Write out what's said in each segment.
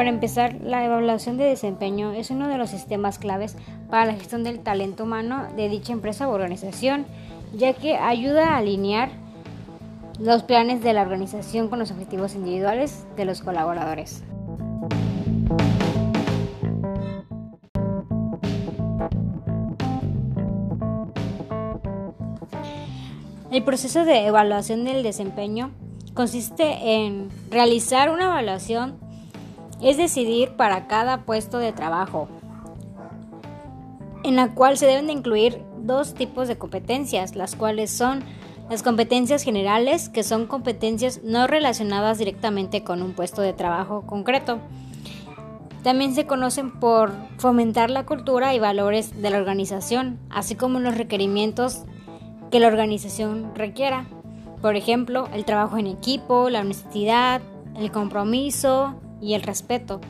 Para empezar, la evaluación de desempeño es uno de los sistemas claves para la gestión del talento humano de dicha empresa o organización, ya que ayuda a alinear los planes de la organización con los objetivos individuales de los colaboradores. El proceso de evaluación del desempeño consiste en realizar una evaluación, es decidir para cada puesto de trabajo, en la cual se deben de incluir dos tipos de competencias, las cuales son las competencias generales, que son competencias no relacionadas directamente con un puesto de trabajo concreto. También se conocen por fomentar la cultura y valores de la organización, así como los requerimientos que la organización requiera. Por ejemplo, el trabajo en equipo, la honestidad, el compromiso y el respeto.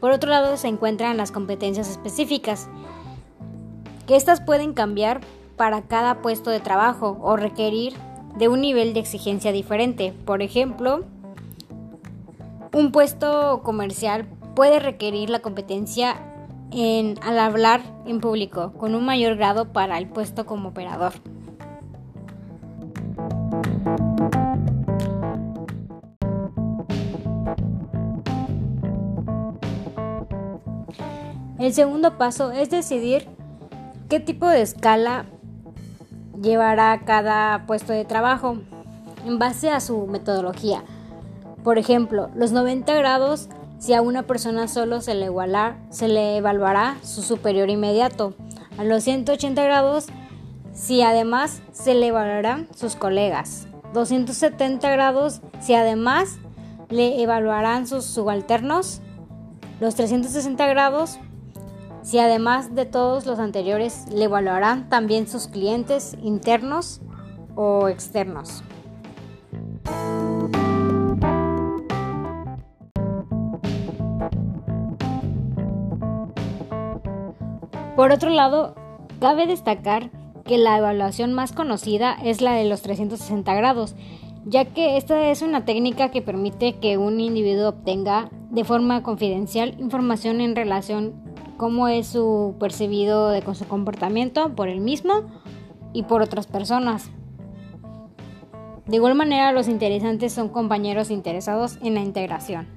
Por otro lado, se encuentran las competencias específicas, que estas pueden cambiar para cada puesto de trabajo o requerir de un nivel de exigencia diferente. Por ejemplo, un puesto comercial puede requerir la competencia en, al hablar en público con un mayor grado para el puesto como operador. El segundo paso es decidir qué tipo de escala llevará cada puesto de trabajo en base a su metodología. Por ejemplo, los 90 grados, si a una persona solo se le, se le evaluará su superior inmediato. A los 180 grados, si además se le evaluarán sus colegas. 270 grados, si además le evaluarán sus subalternos. Los 360 grados, si además de todos los anteriores le evaluarán también sus clientes internos o externos. Por otro lado, cabe destacar que la evaluación más conocida es la de los 360 grados, ya que esta es una técnica que permite que un individuo obtenga de forma confidencial información en relación cómo es su percibido de con su comportamiento por él mismo y por otras personas. De igual manera, los interesantes son compañeros interesados en la integración.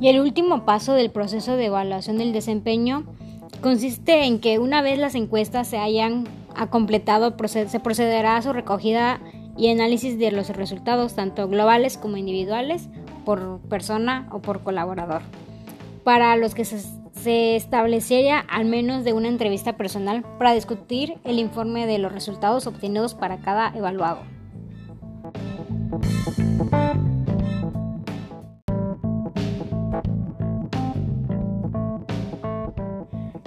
Y el último paso del proceso de evaluación del desempeño consiste en que una vez las encuestas se hayan completado, se procederá a su recogida y análisis de los resultados tanto globales como individuales por persona o por colaborador, para los que se, establecería al menos de una entrevista personal para discutir el informe de los resultados obtenidos para cada evaluado.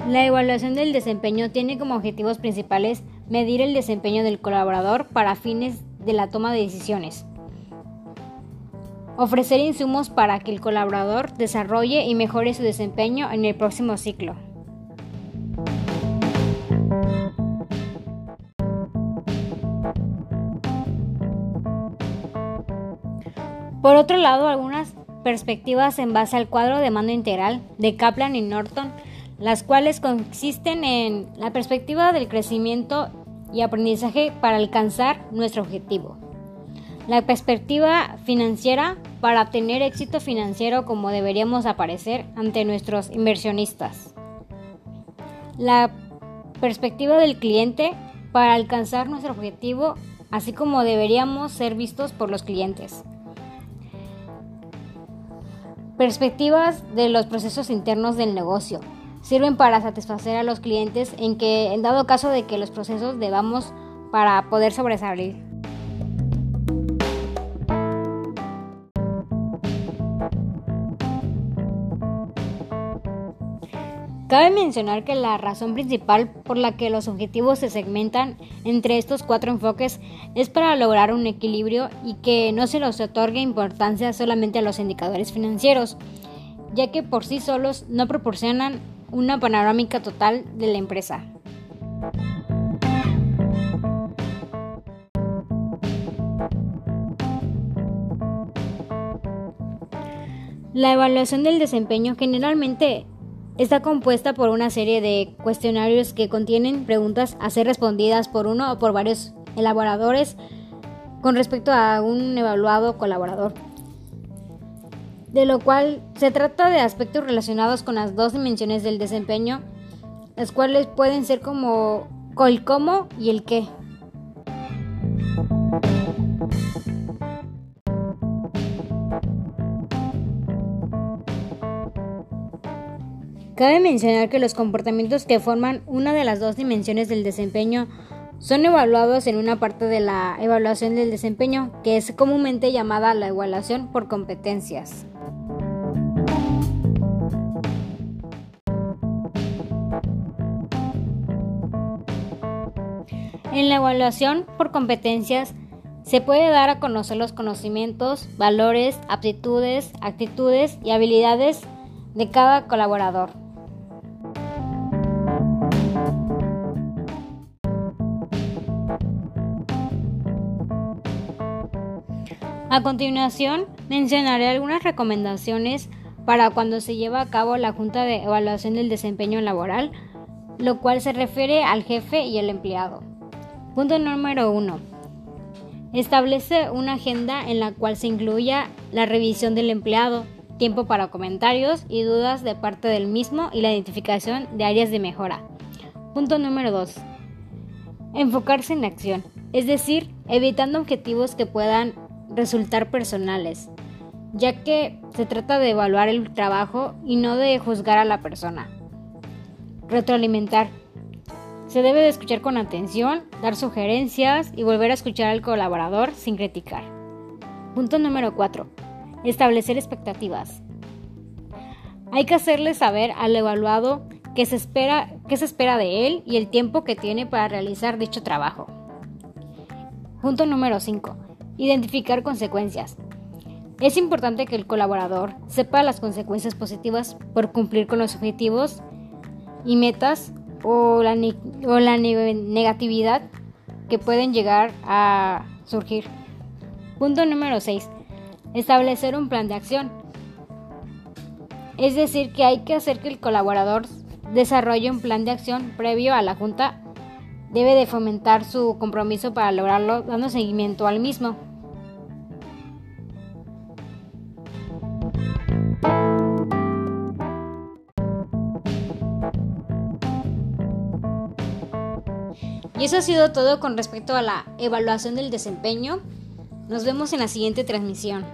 La evaluación del desempeño tiene como objetivos principales medir el desempeño del colaborador para fines de la toma de decisiones. Ofrecer insumos para que el colaborador desarrolle y mejore su desempeño en el próximo ciclo. Por otro lado, algunas perspectivas en base al cuadro de mando integral de Kaplan y Norton, las cuales consisten en la perspectiva del crecimiento y aprendizaje para alcanzar nuestro objetivo. La perspectiva financiera para obtener éxito financiero como deberíamos aparecer ante nuestros inversionistas. La perspectiva del cliente para alcanzar nuestro objetivo, así como deberíamos ser vistos por los clientes. Perspectivas de los procesos internos del negocio, sirven para satisfacer a los clientes en que en dado caso de que los procesos debamos para poder sobresalir. Cabe mencionar que la razón principal por la que los objetivos se segmentan entre estos cuatro enfoques es para lograr un equilibrio y que no se les otorgue importancia solamente a los indicadores financieros, ya que por sí solos no proporcionan una panorámica total de la empresa. La evaluación del desempeño generalmente está compuesta por una serie de cuestionarios que contienen preguntas a ser respondidas por uno o por varios elaboradores con respecto a un evaluado colaborador de lo cual se trata de aspectos relacionados con las dos dimensiones del desempeño, las cuales pueden ser como el cómo y el qué. Cabe mencionar que los comportamientos que forman una de las dos dimensiones del desempeño son evaluados en una parte de la evaluación del desempeño, que es comúnmente llamada la evaluación por competencias. En la evaluación por competencias se puede dar a conocer los conocimientos, valores, aptitudes, actitudes y habilidades de cada colaborador. A continuación, mencionaré algunas recomendaciones para cuando se lleva a cabo la Junta de Evaluación del Desempeño Laboral, lo cual se refiere al jefe y al empleado. Punto número 1. Establece una agenda en la cual se incluya la revisión del empleado, tiempo para comentarios y dudas de parte del mismo y la identificación de áreas de mejora. Punto número 2. Enfocarse en acción, es decir, evitando objetivos que puedan resultar personales, ya que se trata de evaluar el trabajo y no de juzgar a la persona. Retroalimentar. Se debe de escuchar con atención, dar sugerencias y volver a escuchar al colaborador sin criticar. Punto número 4. Establecer expectativas. Hay que hacerle saber al evaluado qué se espera, qué se espera de él y el tiempo que tiene para realizar dicho trabajo. Punto número 5. Identificar consecuencias. Es importante que el colaborador sepa las consecuencias positivas por cumplir con los objetivos y metas o la, o la negatividad que pueden llegar a surgir. Punto número 6. Establecer un plan de acción. Es decir, que hay que hacer que el colaborador desarrolle un plan de acción previo a la junta debe de fomentar su compromiso para lograrlo dando seguimiento al mismo. Y eso ha sido todo con respecto a la evaluación del desempeño. Nos vemos en la siguiente transmisión.